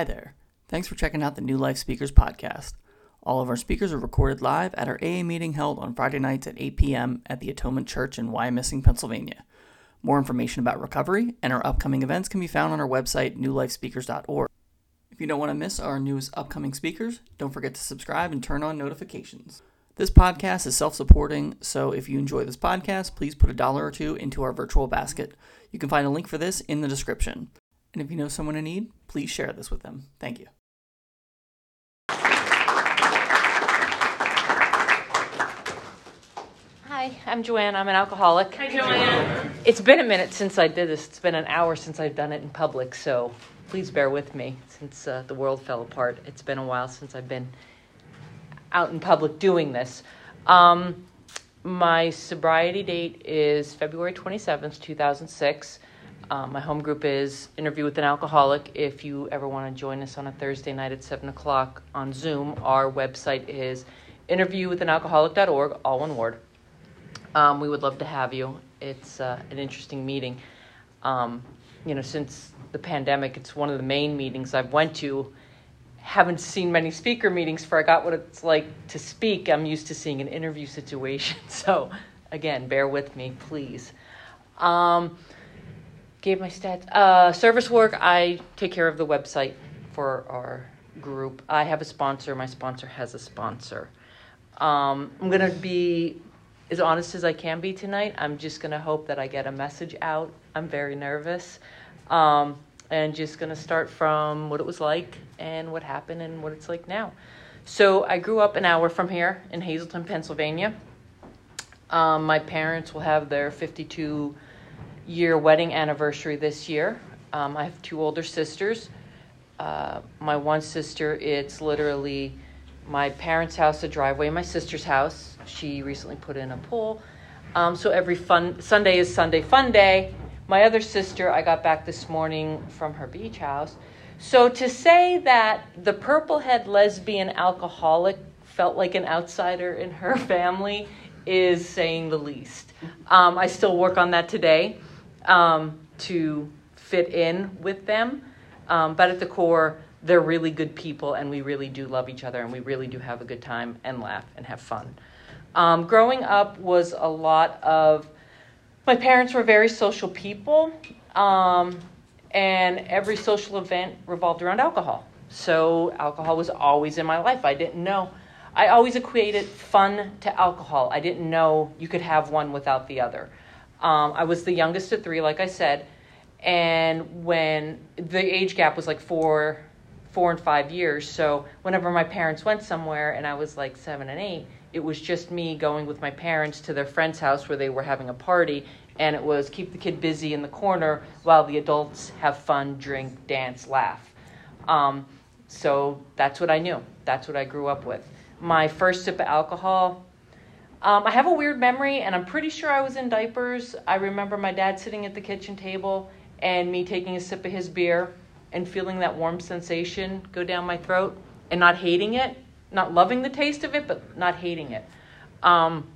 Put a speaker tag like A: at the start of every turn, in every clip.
A: Hi there. Thanks for checking out the New Life Speakers podcast. All of our speakers are recorded live at our AA meeting held on Friday nights at 8 p.m. at the Atonement Church in Wyomissing, Pennsylvania. More information about recovery and our upcoming events can be found on our website, newlifespeakers.org. If you don't want to miss our newest upcoming speakers, don't forget to subscribe and turn on notifications. This podcast is self supporting, so if you enjoy this podcast, please put a dollar or two into our virtual basket. You can find a link for this in the description. And if you know someone in need, please share this with them. Thank you.
B: Hi, I'm Joanne. I'm an alcoholic.
C: Hi, Joanne.
B: It's been a minute since I did this. It's been an hour since I've done it in public, so please bear with me since uh, the world fell apart. It's been a while since I've been out in public doing this. Um, my sobriety date is February 27th, 2006. Um, my home group is Interview with an Alcoholic. If you ever want to join us on a Thursday night at 7 o'clock on Zoom, our website is interviewwithanalcoholic.org, all one word. Um, we would love to have you. It's uh, an interesting meeting. Um, you know, since the pandemic, it's one of the main meetings I've went to. Haven't seen many speaker meetings, forgot what it's like to speak. I'm used to seeing an interview situation. So, again, bear with me, please. Um, gave my stats. Uh, service work, I take care of the website for our group. I have a sponsor. My sponsor has a sponsor. Um, I'm going to be as honest as I can be tonight. I'm just going to hope that I get a message out. I'm very nervous. Um, and just going to start from what it was like and what happened and what it's like now. So I grew up an hour from here in Hazleton, Pennsylvania. Um, my parents will have their 52 year wedding anniversary this year. Um, I have two older sisters. Uh, my one sister, it's literally my parents' house, a driveway, my sister's house. She recently put in a pool. Um, so every fun Sunday is Sunday fun day. My other sister, I got back this morning from her beach house. So to say that the purplehead lesbian alcoholic felt like an outsider in her family is saying the least. Um, I still work on that today um, to fit in with them, um, but at the core, they're really good people, and we really do love each other, and we really do have a good time and laugh and have fun. Um, growing up was a lot of my parents were very social people, um, and every social event revolved around alcohol. So alcohol was always in my life. I didn't know. I always equated fun to alcohol. I didn't know you could have one without the other. Um, I was the youngest of three, like I said, and when the age gap was like four, four and five years. So whenever my parents went somewhere, and I was like seven and eight, it was just me going with my parents to their friend's house where they were having a party, and it was keep the kid busy in the corner while the adults have fun, drink, dance, laugh. Um, so that's what I knew. That's what I grew up with. My first sip of alcohol, um, I have a weird memory, and I'm pretty sure I was in diapers. I remember my dad sitting at the kitchen table and me taking a sip of his beer and feeling that warm sensation go down my throat and not hating it, not loving the taste of it, but not hating it. Um,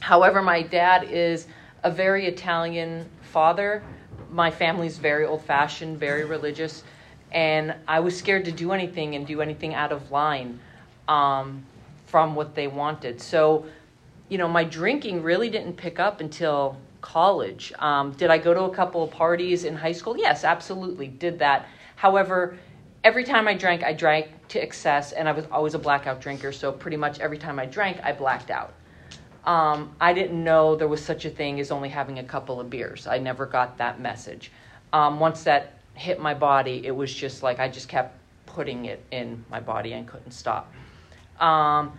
B: however, my dad is a very Italian father. My family's very old fashioned, very religious, and I was scared to do anything and do anything out of line um, from what they wanted. So, you know, my drinking really didn't pick up until college. Um, did I go to a couple of parties in high school? Yes, absolutely, did that. However, every time I drank, I drank to excess, and I was always a blackout drinker, so pretty much every time I drank, I blacked out. Um, I didn't know there was such a thing as only having a couple of beers. I never got that message. Um, once that hit my body, it was just like I just kept putting it in my body and couldn't stop. Um,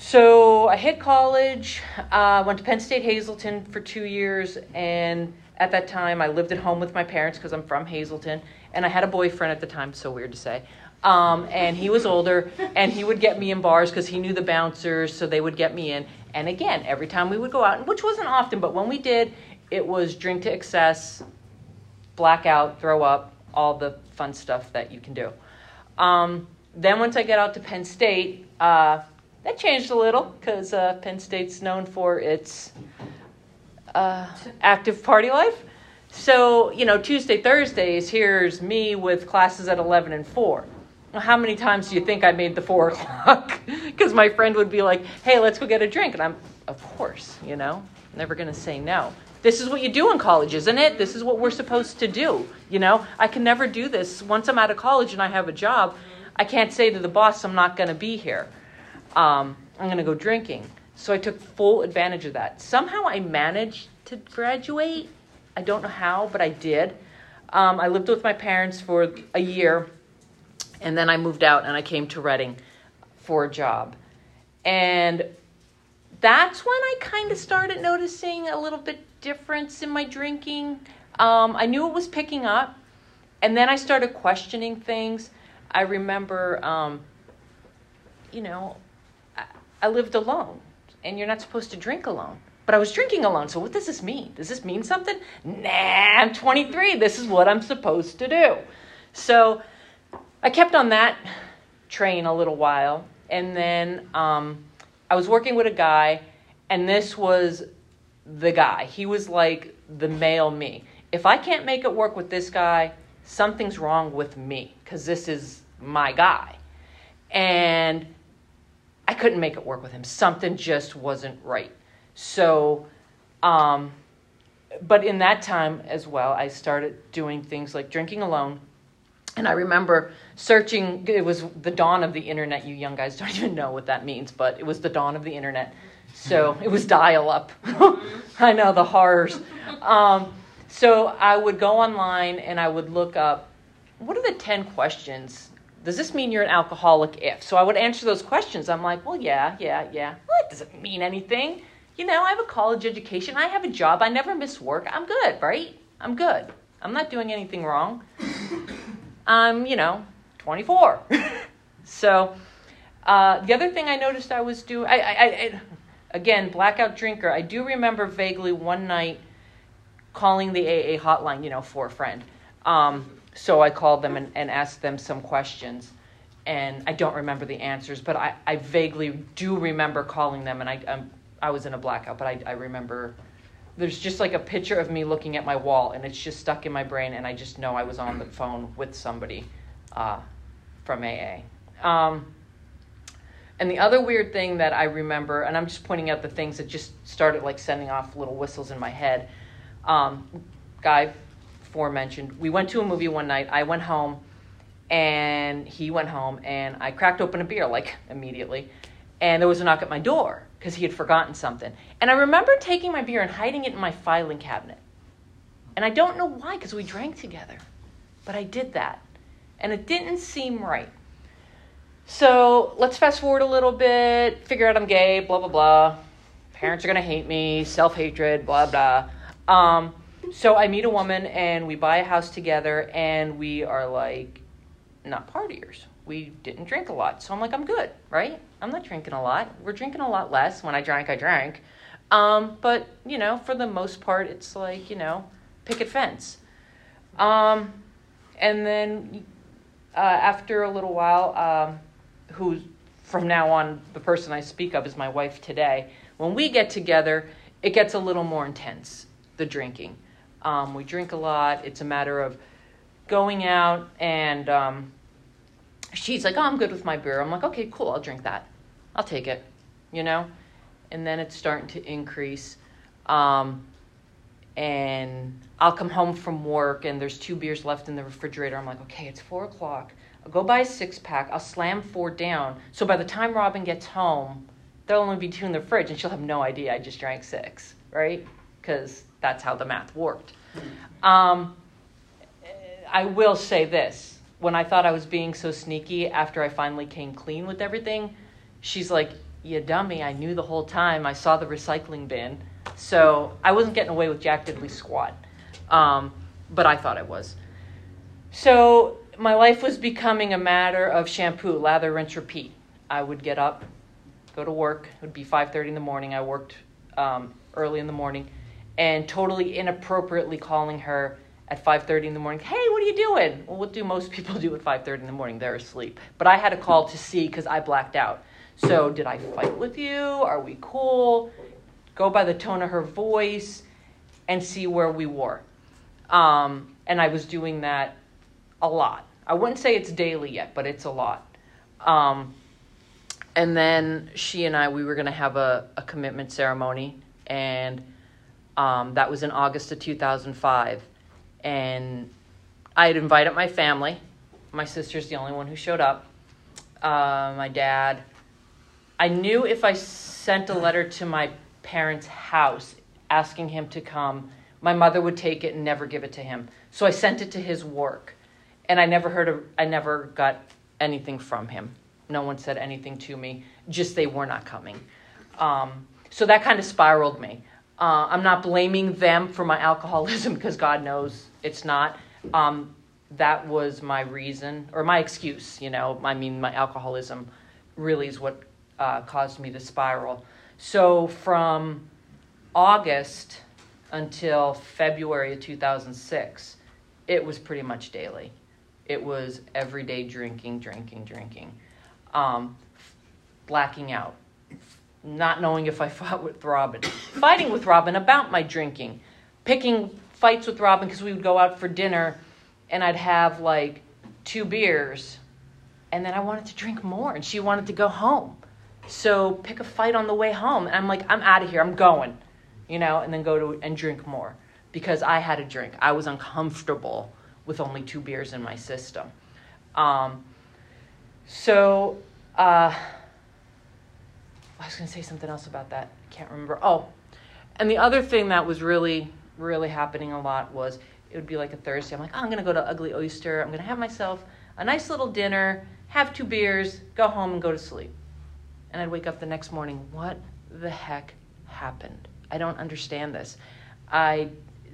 B: so I hit college, uh, went to Penn State Hazleton for two years, and at that time I lived at home with my parents because I'm from Hazleton, and I had a boyfriend at the time, so weird to say. Um, and he was older, and he would get me in bars because he knew the bouncers, so they would get me in. And again, every time we would go out, which wasn't often, but when we did, it was drink to excess, blackout, throw up, all the fun stuff that you can do. Um, then once I get out to Penn State, uh, that changed a little because uh, Penn State's known for its uh, active party life. So, you know, Tuesday, Thursdays, here's me with classes at 11 and 4. How many times do you think I made the 4 o'clock? Because my friend would be like, hey, let's go get a drink. And I'm, of course, you know, never going to say no. This is what you do in college, isn't it? This is what we're supposed to do. You know, I can never do this. Once I'm out of college and I have a job, I can't say to the boss, I'm not going to be here. Um, I'm going to go drinking. So I took full advantage of that. Somehow I managed to graduate. I don't know how, but I did. Um, I lived with my parents for a year, and then I moved out and I came to Reading for a job. And that's when I kind of started noticing a little bit difference in my drinking. Um, I knew it was picking up, and then I started questioning things. I remember, um, you know, I, lived alone, and you're not supposed to drink alone. But I was drinking alone, so what does this mean? Does this mean something? Nah, I'm 23. This is what I'm supposed to do. So I kept on that train a little while, and then um, I was working with a guy, and this was the guy. He was like the male me. If I can't make it work with this guy, something's wrong with me because this is my guy. And I couldn't make it work with him. Something just wasn't right. So, um, but in that time as well, I started doing things like drinking alone. And I remember searching, it was the dawn of the internet. You young guys don't even know what that means, but it was the dawn of the internet. So it was dial up. I know the horrors. Um, so I would go online and I would look up what are the 10 questions? Does this mean you're an alcoholic if? So I would answer those questions. I'm like, well, yeah, yeah, yeah. Well, it doesn't mean anything. You know, I have a college education. I have a job. I never miss work. I'm good, right? I'm good. I'm not doing anything wrong. I'm, you know, 24. so uh, the other thing I noticed I was doing, I, I, I, again, blackout drinker. I do remember vaguely one night calling the AA hotline, you know, for a friend. Um, so I called them and, and asked them some questions. And I don't remember the answers, but I, I vaguely do remember calling them. And I, I'm, I was in a blackout, but I, I remember there's just like a picture of me looking at my wall, and it's just stuck in my brain. And I just know I was on the phone with somebody uh, from AA. Um, and the other weird thing that I remember, and I'm just pointing out the things that just started like sending off little whistles in my head. Um, guy aforementioned, we went to a movie one night. I went home, and he went home, and I cracked open a beer like immediately, and there was a knock at my door because he had forgotten something. And I remember taking my beer and hiding it in my filing cabinet. And I don't know why, because we drank together, but I did that, and it didn't seem right. So let's fast forward a little bit, figure out I'm gay, blah, blah, blah. Parents are going to hate me, self hatred, blah, blah. Um, so I meet a woman and we buy a house together and we are like not partiers. We didn't drink a lot. So I'm like, I'm good, right? I'm not drinking a lot. We're drinking a lot less. When I drank, I drank. Um, but, you know, for the most part, it's like, you know, picket fence. Um, and then uh, after a little while, um, who from now on the person I speak of is my wife today. When we get together, it gets a little more intense, the drinking. Um, we drink a lot. It's a matter of going out and um, she's like, oh, I'm good with my beer. I'm like, okay, cool, I'll drink that. I'll take it, you know? And then it's starting to increase. Um, and I'll come home from work and there's two beers left in the refrigerator. I'm like, okay, it's four o'clock. I'll go buy a six pack. I'll slam four down. So by the time Robin gets home, there'll only be two in the fridge, and she'll have no idea I just drank six, right? Because that's how the math worked. Um, I will say this: when I thought I was being so sneaky, after I finally came clean with everything, she's like, "You dummy! I knew the whole time. I saw the recycling bin, so I wasn't getting away with Jack Diddley squat." Um, but I thought I was. So my life was becoming a matter of shampoo, lather, rinse, repeat. I would get up, go to work. It would be 5:30 in the morning. I worked um, early in the morning, and totally inappropriately calling her at 5:30 in the morning. Hey, what are you doing? Well, what do most people do at 5:30 in the morning? They're asleep. But I had a call to see because I blacked out. So did I fight with you? Are we cool? Go by the tone of her voice and see where we were. Um, and I was doing that a lot. I wouldn't say it's daily yet, but it's a lot. Um, and then she and I, we were going to have a, a commitment ceremony, and um, that was in August of 2005. And I had invited my family. My sister's the only one who showed up. Uh, my dad. I knew if I sent a letter to my parents' house asking him to come, my mother would take it and never give it to him. So I sent it to his work, and I never heard of, I never got anything from him. No one said anything to me, just they were not coming. Um, so that kind of spiraled me. Uh, I'm not blaming them for my alcoholism because God knows it's not. Um, that was my reason or my excuse, you know. I mean, my alcoholism really is what uh, caused me to spiral. So from August until February of 2006, it was pretty much daily. It was everyday drinking, drinking, drinking um, blacking out, not knowing if I fought with Robin, fighting with Robin about my drinking, picking fights with Robin because we would go out for dinner and I'd have like two beers and then I wanted to drink more and she wanted to go home. So pick a fight on the way home and I'm like, I'm out of here, I'm going, you know, and then go to and drink more because I had a drink. I was uncomfortable with only two beers in my system. Um, so, uh, I was going to say something else about that. I can't remember. Oh, and the other thing that was really, really happening a lot was it would be like a Thursday. I'm like, oh, I'm going to go to Ugly Oyster. I'm going to have myself a nice little dinner, have two beers, go home, and go to sleep. And I'd wake up the next morning. What the heck happened? I don't understand this. I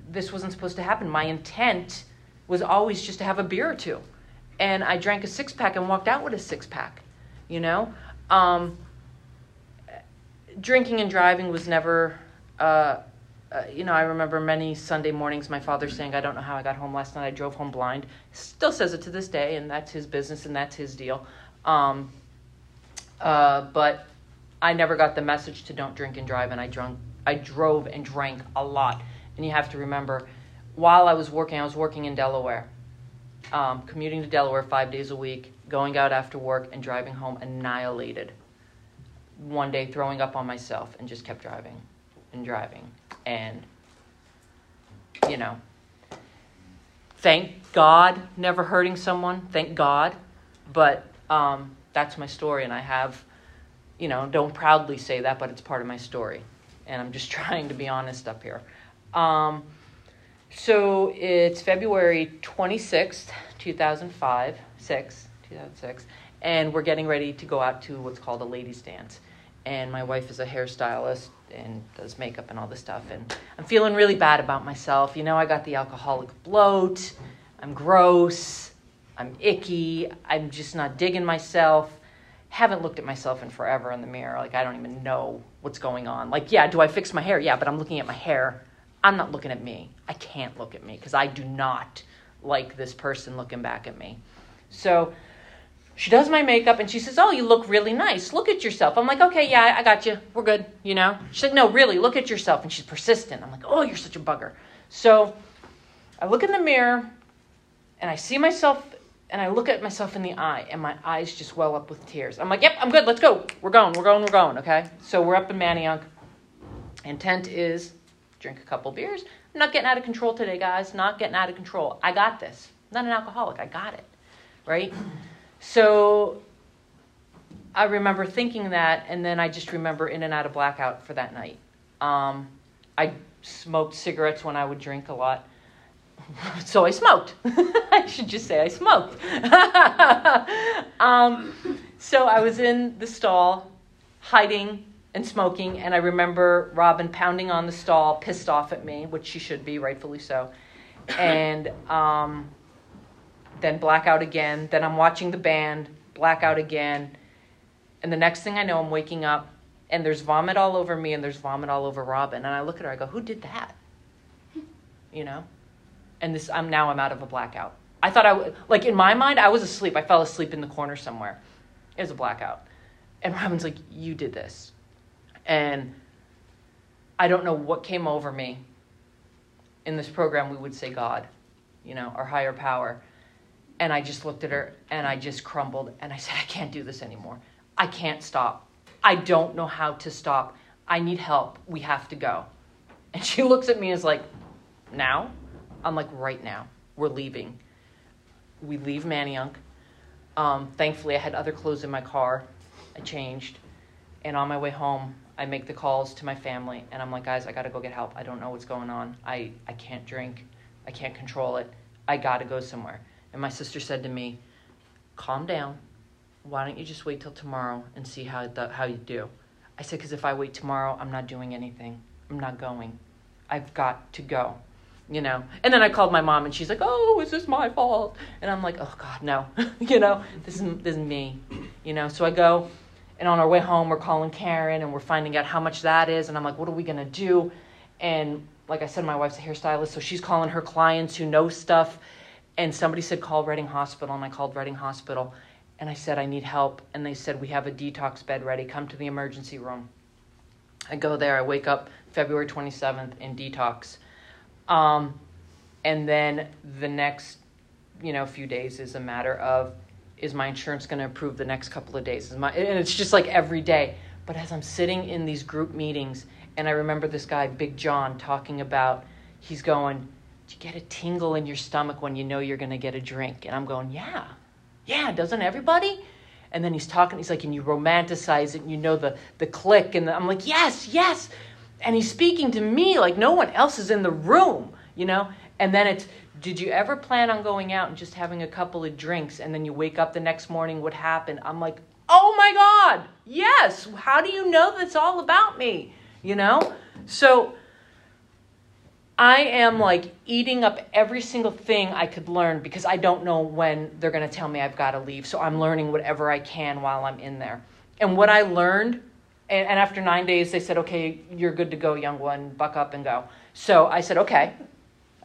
B: this wasn't supposed to happen. My intent was always just to have a beer or two and I drank a six pack and walked out with a six pack. You know, um, drinking and driving was never. Uh, uh, you know, I remember many Sunday mornings my father saying, "I don't know how I got home last night. I drove home blind." Still says it to this day, and that's his business and that's his deal. Um, uh, but I never got the message to don't drink and drive, and I drunk, I drove and drank a lot. And you have to remember, while I was working, I was working in Delaware um, commuting to Delaware five days a week, going out after work, and driving home annihilated. One day, throwing up on myself, and just kept driving and driving. And, you know, thank God, never hurting someone, thank God. But um, that's my story, and I have, you know, don't proudly say that, but it's part of my story. And I'm just trying to be honest up here. Um, so it's February 26th, 2005, 6, 2006, and we're getting ready to go out to what's called a ladies' dance. And my wife is a hairstylist and does makeup and all this stuff. And I'm feeling really bad about myself. You know, I got the alcoholic bloat. I'm gross. I'm icky. I'm just not digging myself. Haven't looked at myself in forever in the mirror. Like, I don't even know what's going on. Like, yeah, do I fix my hair? Yeah, but I'm looking at my hair I'm not looking at me. I can't look at me because I do not like this person looking back at me. So she does my makeup and she says, Oh, you look really nice. Look at yourself. I'm like, Okay, yeah, I got you. We're good. You know? She's like, No, really, look at yourself. And she's persistent. I'm like, Oh, you're such a bugger. So I look in the mirror and I see myself and I look at myself in the eye and my eyes just well up with tears. I'm like, Yep, I'm good. Let's go. We're going. We're going. We're going. Okay. So we're up in Manayunk. Intent is drink a couple beers. I'm not getting out of control today, guys. Not getting out of control. I got this. I'm not an alcoholic. I got it. Right? So I remember thinking that, and then I just remember in and out of blackout for that night. Um, I smoked cigarettes when I would drink a lot. so I smoked. I should just say I smoked. um, so I was in the stall, hiding and smoking. And I remember Robin pounding on the stall, pissed off at me, which she should be, rightfully so. And um, then blackout again. Then I'm watching the band, blackout again. And the next thing I know, I'm waking up and there's vomit all over me and there's vomit all over Robin. And I look at her, I go, Who did that? You know? And this, I'm now I'm out of a blackout. I thought I like in my mind, I was asleep. I fell asleep in the corner somewhere. It was a blackout. And Robin's like, You did this. And I don't know what came over me. in this program we would say God, you know, our higher power. And I just looked at her and I just crumbled and I said, I can't do this anymore. I can't stop. I don't know how to stop. I need help. We have to go. And she looks at me and is like, Now? I'm like, Right now. We're leaving. We leave Manayunk. Um, thankfully, I had other clothes in my car. I changed. And on my way home, I make the calls to my family and I'm like, guys, I gotta go get help. I don't know what's going on. I, I can't drink. I can't control it. I gotta go somewhere. And my sister said to me, calm down. Why don't you just wait till tomorrow and see how, the, how you do? I said, because if I wait tomorrow, I'm not doing anything. I'm not going. I've got to go, you know? And then I called my mom and she's like, oh, is this my fault? And I'm like, oh, God, no. you know, this is, this is me, you know? So I go and on our way home, we're calling Caron and we're finding out how much that is. And I'm like, what are we going to do? And like I said, my wife's a hairstylist, so she's calling her clients who know stuff. And somebody said, call Reading Hospital. And I called Reading Hospital. And I said, I need help. And they said, we have a detox bed ready. Come to the emergency room. I go there. I wake up February 27th in detox. Um, and then the next, you know, few days is a matter of is my insurance going to approve the next couple of days? Is my, and it's just like every day. But as I'm sitting in these group meetings, and I remember this guy, Big John, talking about, he's going, you get a tingle in your stomach when you know you're going to get a drink? And I'm going, Yeah, yeah, doesn't everybody? And then he's talking, he's like, and you romanticize it, and you know the, the click. And the, I'm like, Yes, yes. And he's speaking to me like no one else is in the room, you know? And then it's, did you ever plan on going out and just having a couple of drinks and then you wake up the next morning what happened i'm like oh my god yes how do you know that's all about me you know so i am like eating up every single thing i could learn because i don't know when they're going to tell me i've got to leave so i'm learning whatever i can while i'm in there and what i learned and, and after nine days they said okay you're good to go young one buck up and go so i said okay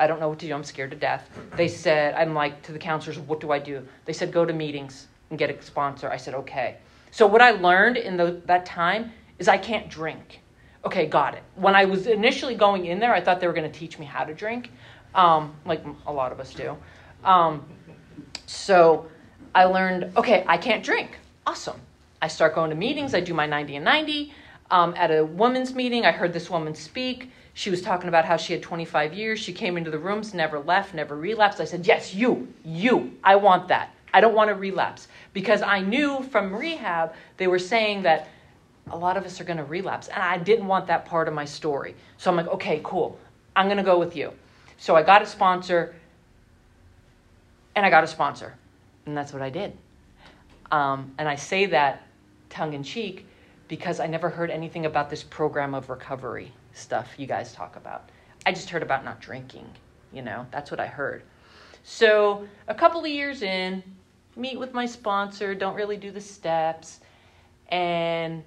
B: I don't know what to do. I'm scared to death. They said, I'm like, to the counselors, what do I do? They said, go to meetings and get a sponsor. I said, okay. So what I learned in the, that time is I can't drink. Okay, got it. When I was initially going in there, I thought they were going to teach me how to drink, um, like a lot of us do. Um, so I learned, okay, I can't drink. Awesome. I start going to meetings. I do my 90 and 90. Um, at a women's meeting, I heard this woman speak. She was talking about how she had 25 years. She came into the rooms, never left, never relapsed. I said, Yes, you, you, I want that. I don't want to relapse. Because I knew from rehab, they were saying that a lot of us are going to relapse. And I didn't want that part of my story. So I'm like, Okay, cool. I'm going to go with you. So I got a sponsor, and I got a sponsor. And that's what I did. Um, and I say that tongue in cheek because I never heard anything about this program of recovery stuff you guys talk about. I just heard about not drinking, you know, that's what I heard. So, a couple of years in, meet with my sponsor, don't really do the steps. And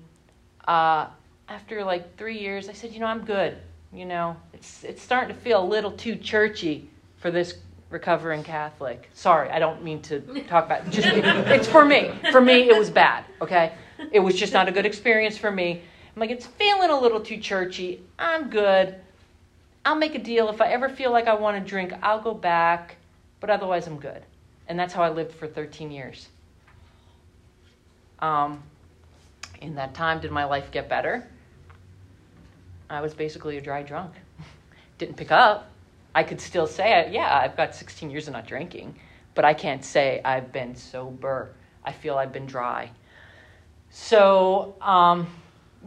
B: uh, after like three years, I said, you know, I'm good. You know, it's, it's starting to feel a little too churchy for this recovering Catholic. Sorry, I don't mean to talk about it. Just, it's for me. For me, it was bad, okay? It was just not a good experience for me. I'm like, it's feeling a little too churchy. I'm good. I'll make a deal. If I ever feel like I want to drink, I'll go back. But otherwise, I'm good. And that's how I lived for 13 years. Um, in that time, did my life get better? I was basically a dry drunk. Didn't pick up. I could still say, yeah, I've got 16 years of not drinking, but I can't say I've been sober. I feel I've been dry. So, um,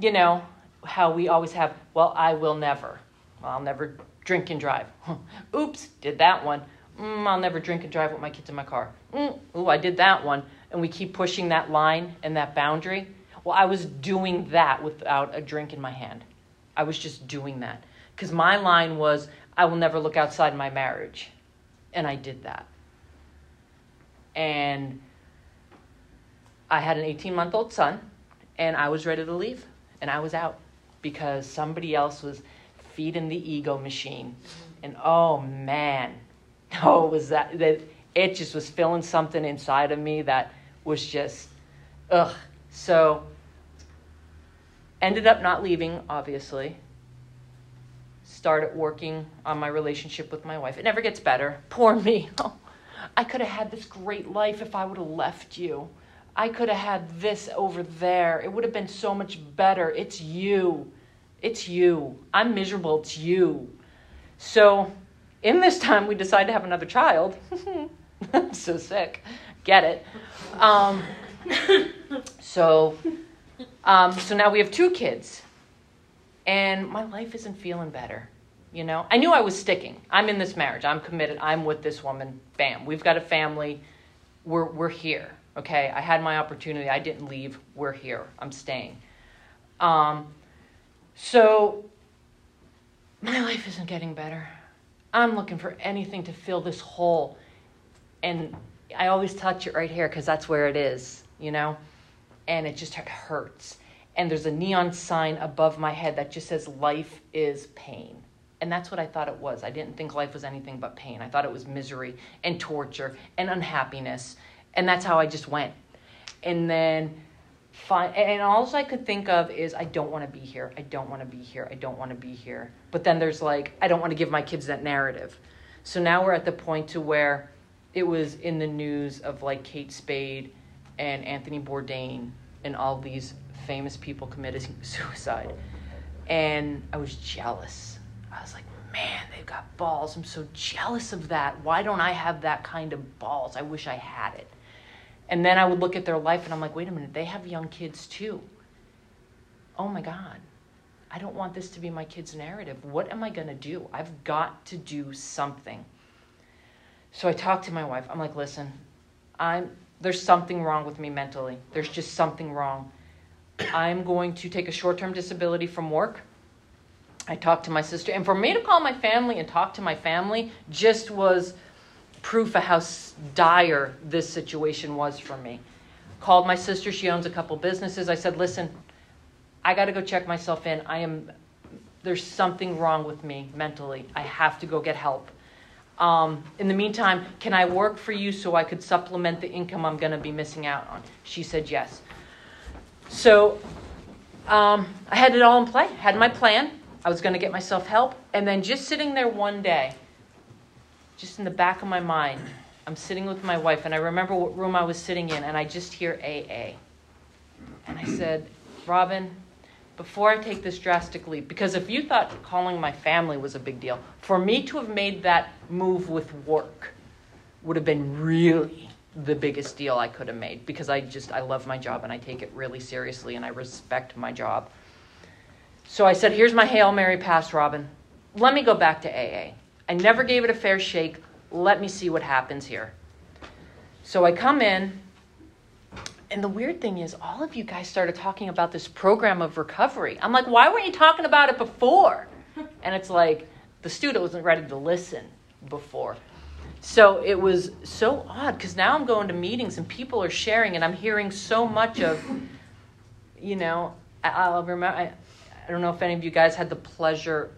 B: you know, how we always have, well, I will never. Well, I'll never drink and drive. Oops, did that one. Mm, I'll never drink and drive with my kids in my car. Mm, ooh, I did that one. And we keep pushing that line and that boundary. Well, I was doing that without a drink in my hand. I was just doing that. Because my line was, I will never look outside my marriage. And I did that. And I had an 18 month old son, and I was ready to leave and I was out because somebody else was feeding the ego machine. And oh man, oh was that that it just was filling something inside of me that was just ugh. So ended up not leaving, obviously. started working on my relationship with my wife. It never gets better. Poor me. Oh, I could have had this great life if I would have left you. I could have had this over there. It would have been so much better. It's you. It's you. I'm miserable. It's you. So, in this time, we decide to have another child. I'm so sick. Get it? Um, so, um, so now we have two kids, and my life isn't feeling better. You know, I knew I was sticking. I'm in this marriage. I'm committed. I'm with this woman. Bam. We've got a family. We're we're here. Okay. I had my opportunity. I didn't leave. We're here. I'm staying. Um, so my life isn't getting better. I'm looking for anything to fill this hole, and I always touch it right here because that's where it is. You know, and it just hurts. And there's a neon sign above my head that just says "Life is pain." And that's what I thought it was. I didn't think life was anything but pain. I thought it was misery and torture and unhappiness. And that's how I just went. And then, and all I could think of is, I don't want to be here. I don't want to be here. I don't want to be here. But then there's like, I don't want to give my kids that narrative. So now we're at the point to where it was in the news of like Kate Spade and Anthony Bourdain and all these famous people committing suicide. And I was jealous I was like, man, they've got balls. I'm so jealous of that. Why don't I have that kind of balls? I wish I had it. And then I would look at their life and I'm like, wait a minute, they have young kids too. Oh my God. I don't want this to be my kid's narrative. What am I going to do? I've got to do something. So I talked to my wife. I'm like, listen, I'm there's something wrong with me mentally. There's just something wrong. I'm going to take a short-term disability from work. I talked to my sister. And for me to call my family and talk to my family just was proof of how dire this situation was for me. Called my sister. She owns a couple businesses. I said, listen, I got to go check myself in. I am, there's something wrong with me mentally. I have to go get help. Um, in the meantime, can I work for you so I could supplement the income I'm going to be missing out on? She said yes. So um, I had it all in play, had my plan. I was going to get myself help. And then just sitting there one day, just in the back of my mind, I'm sitting with my wife, and I remember what room I was sitting in, and I just hear AA. And I said, Robin, before I take this drastic leap, because if you thought calling my family was a big deal, for me to have made that move with work would have been really the biggest deal I could have made because I just I love my job and I take it really seriously and I respect my job. So I said, Here's my Hail Mary pass, Robin. Let me go back to AA. I never gave it a fair shake. Let me see what happens here. So I come in, and the weird thing is, all of you guys started talking about this program of recovery. I'm like, why weren't you talking about it before? And it's like, the student wasn't ready to listen before. So it was so odd because now I'm going to meetings and people are sharing, and I'm hearing so much of, you know, I'll remember. I, I don't know if any of you guys had the pleasure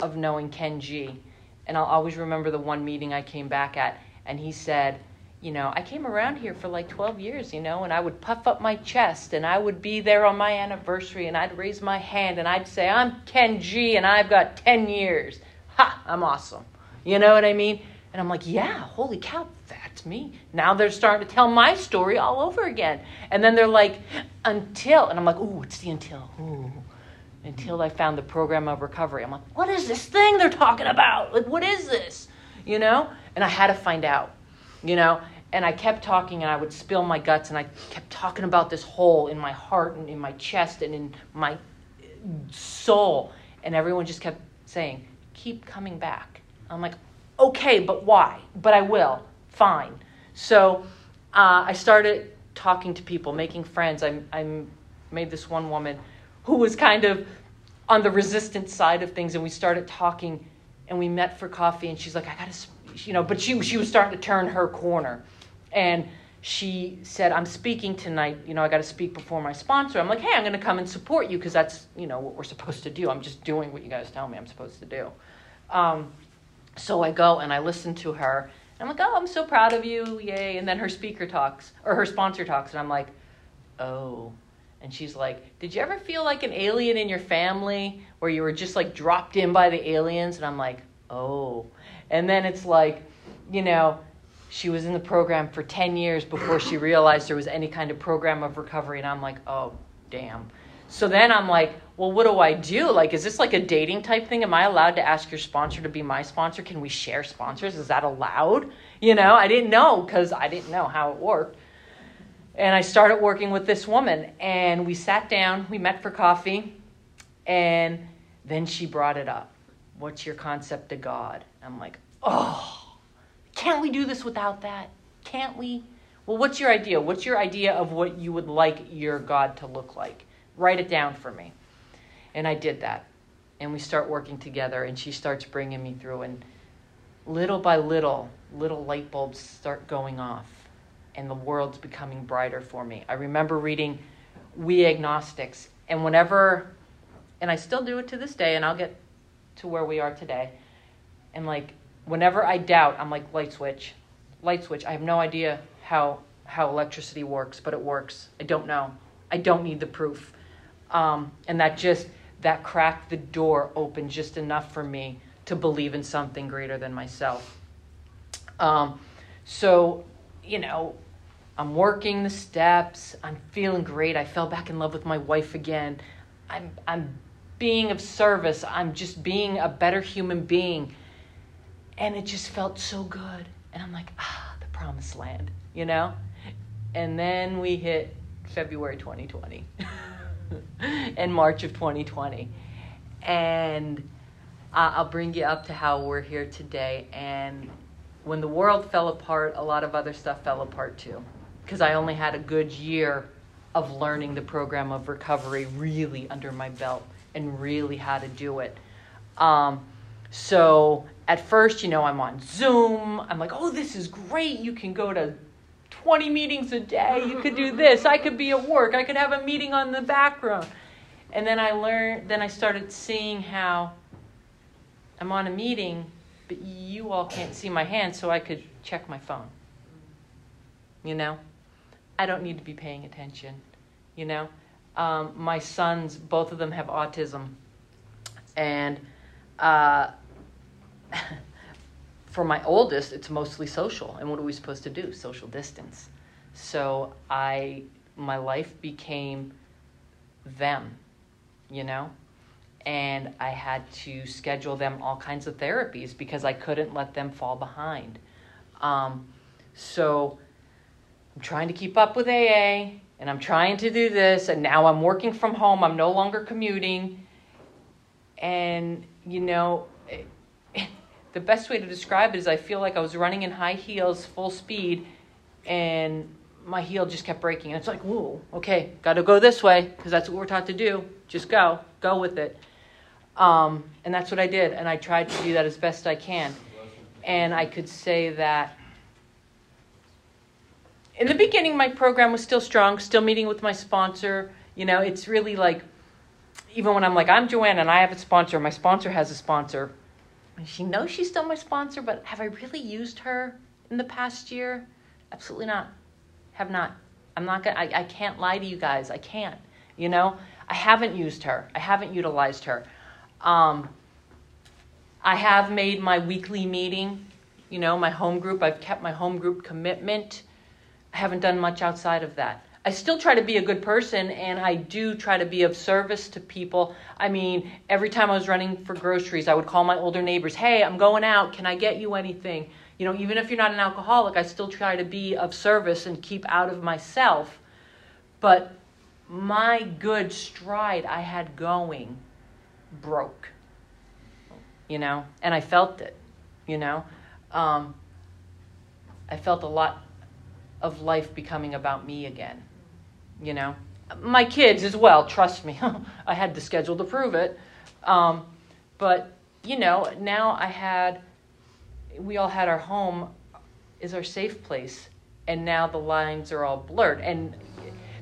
B: of knowing Ken G. And I'll always remember the one meeting I came back at, and he said, you know, I came around here for like 12 years, you know, and I would puff up my chest and I would be there on my anniversary and I'd raise my hand and I'd say, I'm Ken G and I've got 10 years. Ha, I'm awesome. You know what I mean? And I'm like, yeah, holy cow, that's me. Now they're starting to tell my story all over again. And then they're like, until, and I'm like, ooh, it's the until. Ooh until I found the program of recovery. I'm like, what is this thing they're talking about? Like, what is this? You know? And I had to find out, you know? And I kept talking and I would spill my guts and I kept talking about this hole in my heart and in my chest and in my soul. And everyone just kept saying, keep coming back. I'm like, okay, but why? But I will. Fine. So uh, I started talking to people, making friends. I, I made this one woman who was kind of on the resistant side of things, and we started talking, and we met for coffee, and she's like, I gotta, you know, but she she was starting to turn her corner, and she said, I'm speaking tonight. You know, I got to speak before my sponsor. I'm like, hey, I'm going to come and support you because that's, you know, what we're supposed to do. I'm just doing what you guys tell me I'm supposed to do. Um, so I go and I listen to her. I'm like, oh, I'm so proud of you. Yay. And then her speaker talks, or her sponsor talks. And I'm like, oh, And she's like, Did you ever feel like an alien in your family where you were just like dropped in by the aliens? And I'm like, Oh. And then it's like, you know, she was in the program for 10 years before she realized there was any kind of program of recovery. And I'm like, Oh, damn. So then I'm like, well, what do I do? Like, is this like a dating type thing? Am I allowed to ask your sponsor to be my sponsor? Can we share sponsors? Is that allowed? You know, I didn't know because I didn't know how it worked. And I started working with this woman, and we sat down, we met for coffee, and then she brought it up. What's your concept of God? I'm like, oh, can't we do this without that? Can't we? Well, what's your idea? What's your idea of what you would like your God to look like? Write it down for me. And I did that. And we start working together, and she starts bringing me through. And little by little, little light bulbs start going off and the world's becoming brighter for me. I remember reading We Agnostics, and whenever, and I still do it to this day, and I'll get to where we are today. And like, whenever I doubt, I'm like, light switch, light switch. I have no idea how how electricity works, but it works. I don't know. I don't need the proof. Um, and that just that cracked the door open just enough for me to believe in something greater than myself. Um, so, you know, I'm working the steps. I'm feeling great. I fell back in love with my wife again. I'm, I'm being of service. I'm just being a better human being. And it just felt so good. And I'm like, ah, the promised land, you know? And then we hit February 2020 and March of 2020. And I'll bring you up to how we're here today. And when the world fell apart, a lot of other stuff fell apart too because I only had a good year of learning the program of recovery really under my belt and really how to do it. Um, so at first, you know, I'm on Zoom. I'm like, oh, this is great. You can go to 20 meetings a day. You could do this. I could be at work. I could have a meeting on the background. And then I learned, then I started seeing how I'm on a meeting, but you all can't see my hand, so I could check my phone. You know? I don't need to be paying attention, you know? Um, my sons, both of them have autism. And uh, for my oldest, it's mostly social. And what are we supposed to do? Social distance. So I, my life became them, you know? And I had to schedule them all kinds of therapies because I couldn't let them fall behind. Um, so I'm trying to keep up with AA and I'm trying to do this and now I'm working from home. I'm no longer commuting. And, you know, the best way to describe it is I feel like I was running in high heels, full speed, and my heel just kept breaking. And it's like, whoa, okay, got to go this way because that's what we're taught to do. Just go, go with it. Um, and that's what I did. And I tried to do that as best I can. And I could say that in the beginning, my program was still strong, still meeting with my sponsor. You know, it's really like, even when I'm like, I'm Joanne and I have a sponsor, my sponsor has a sponsor. She knows she's still my sponsor, but have I really used her in the past year? Absolutely not. Have not. I'm not gonna, I, I can't lie to you guys. I can't. You know, I haven't used her, I haven't utilized her. Um, I have made my weekly meeting, you know, my home group. I've kept my home group commitment. I haven't done much outside of that. I still try to be a good person and I do try to be of service to people. I mean, every time I was running for groceries, I would call my older neighbors, hey, I'm going out. Can I get you anything? You know, even if you're not an alcoholic, I still try to be of service and keep out of myself. But my good stride I had going broke, you know, and I felt it, you know. Um, I felt a lot of life becoming about me again. You know, my kids as well. Trust me, I had the schedule to prove it. Um, but you know, now I had, we all had our home is our safe place, and now the lines are all blurred. And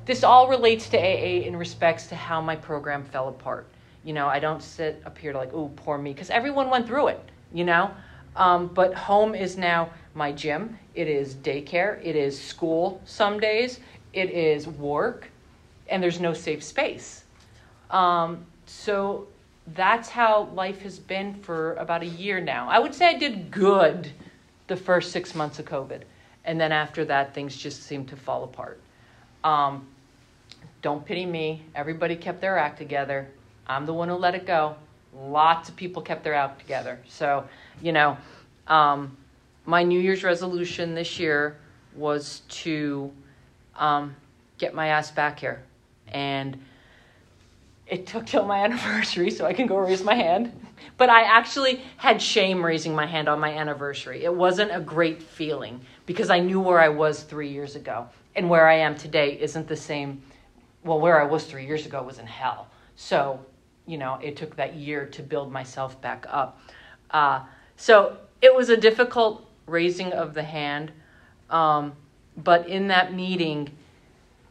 B: this all relates to AA in respects to how my program fell apart. You know, I don't sit up here to like, oh, poor me, because everyone went through it. You know, um, but home is now my gym, it is daycare, it is school some days, it is work, and there's no safe space. Um, so that's how life has been for about a year now. I would say I did good the first six months of COVID. And then after that, things just seemed to fall apart. Um, don't pity me. Everybody kept their act together. I'm the one who let it go. Lots of people kept their act together. So, you know, um, my New Year's resolution this year was to um, get my ass back here. And it took till my anniversary so I can go raise my hand. But I actually had shame raising my hand on my anniversary. It wasn't a great feeling because I knew where I was three years ago. And where I am today isn't the same. Well, where I was three years ago was in hell. So, you know, it took that year to build myself back up. Uh, so it was a difficult raising of the hand. Um, but in that meeting,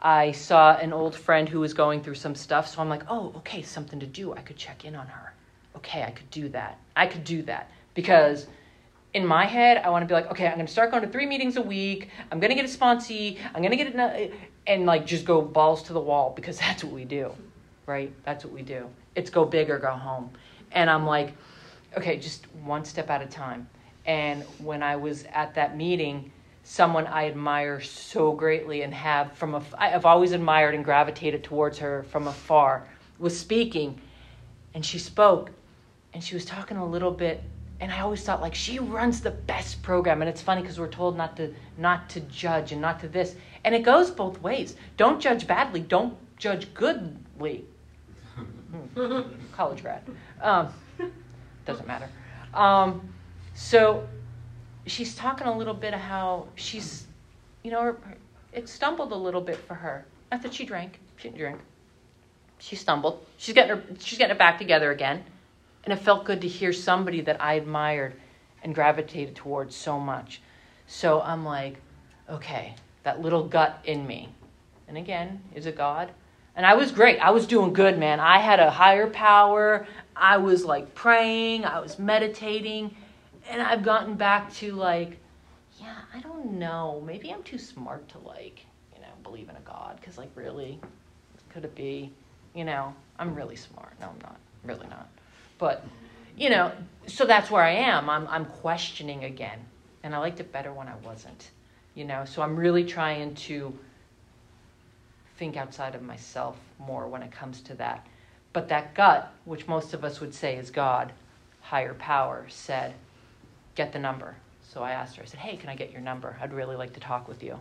B: I saw an old friend who was going through some stuff. So I'm like, oh, okay, something to do. I could check in on her. Okay, I could do that. I could do that. Because in my head, I want to be like, okay, I'm going to start going to three meetings a week. I'm going to get a sponsee. I'm going to get it, and like just go balls to the wall because that's what we do, right? That's what we do. It's go big or go home. And I'm like, okay, just one step at a time. And when I was at that meeting, someone I admire so greatly and have from a I've always admired and gravitated towards her from afar was speaking and she spoke and she was talking a little bit and I always thought like she runs the best program and it's funny because we're told not to not to judge and not to this and it goes both ways. Don't judge badly don't judge goodly. Hmm. college grad. Um, doesn't matter. Um, so she's talking a little bit of how she's, you know, it stumbled a little bit for her. Not that she drank. She didn't drink. She stumbled. She's getting her. She's getting it back together again, and it felt good to hear somebody that I admired and gravitated towards so much. So I'm like, okay, that little gut in me, and again, is it God? And I was great. I was doing good, man. I had a higher power. I was like praying. I was meditating and I've gotten back to like, yeah, I don't know. Maybe I'm too smart to like, you know, believe in a God. Because like, really, could it be? You know, I'm really smart. No, I'm not. Really not. But, you know, so that's where I am. I'm I'm questioning again, and I liked it better when I wasn't. You know, so I'm really trying to think outside of myself more when it comes to that. But that gut, which most of us would say is God, higher power, said, get the number. So I asked her, I said, hey, can I get your number? I'd really like to talk with you.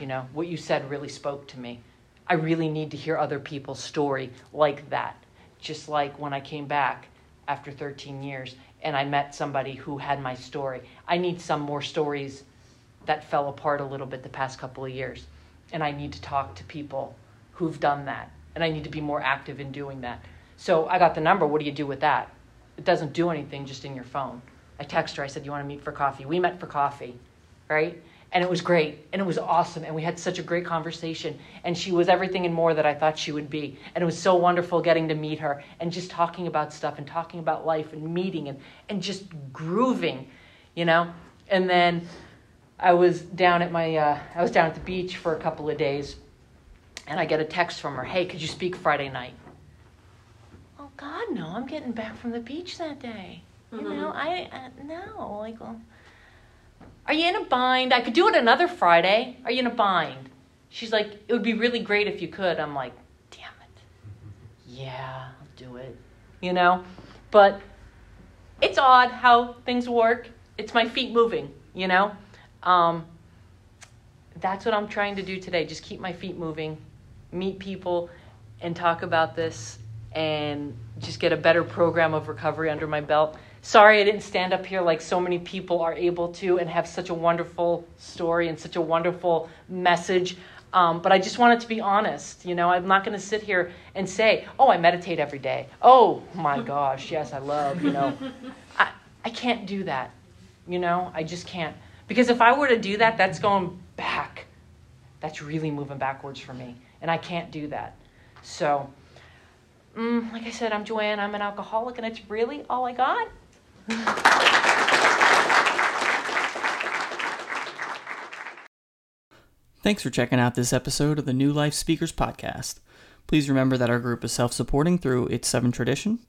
B: You know, what you said really spoke to me. I really need to hear other people's story like that. Just like when I came back after 13 years and I met somebody who had my story. I need some more stories that fell apart a little bit the past couple of years. And I need to talk to people who've done that. And I need to be more active in doing that. So I got the number. What do you do with that? It doesn't do anything just in your phone. I texted her. I said, "You want to meet for coffee?" We met for coffee, right? And it was great, and it was awesome, and we had such a great conversation. And she was everything and more that I thought she would be. And it was so wonderful getting to meet her and just talking about stuff and talking about life and meeting and and just grooving, you know. And then I was down at my uh, I was down at the beach for a couple of days, and I get a text from her. Hey, could you speak Friday night? Oh God, no! I'm getting back from the beach that day. Mm-hmm. You know. I uh, no, like, well, are you in a bind? I could do it another Friday. Are you in a bind? She's like, it would be really great if you could. I'm like, damn it. Yeah, I'll do it. You know, but it's odd how things work. It's my feet moving. You know, um, that's what I'm trying to do today. Just keep my feet moving, meet people, and talk about this, and just get a better program of recovery under my belt. Sorry I didn't stand up here like so many people are able to and have such a wonderful story and such a wonderful message. Um, but I just wanted to be honest. You know, I'm not going to sit here and say, oh, I meditate every day. Oh my gosh, yes, I love, you know. I, I can't do that. You know, I just can't. Because if I were to do that, that's going back. That's really moving backwards for me. And I can't do that. So, mm, like I said, I'm Joanne. I'm an alcoholic, and it's really all I got.
A: Thanks for checking out this episode of the New Life Speakers Podcast. Please remember that our group is self supporting through its seven tradition.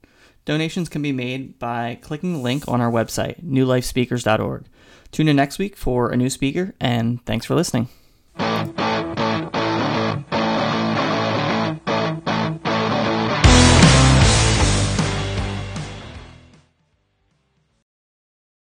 A: Donations can be made by clicking the link on our website, newlifespeakers.org. Tune in next week for a new speaker, and thanks for listening.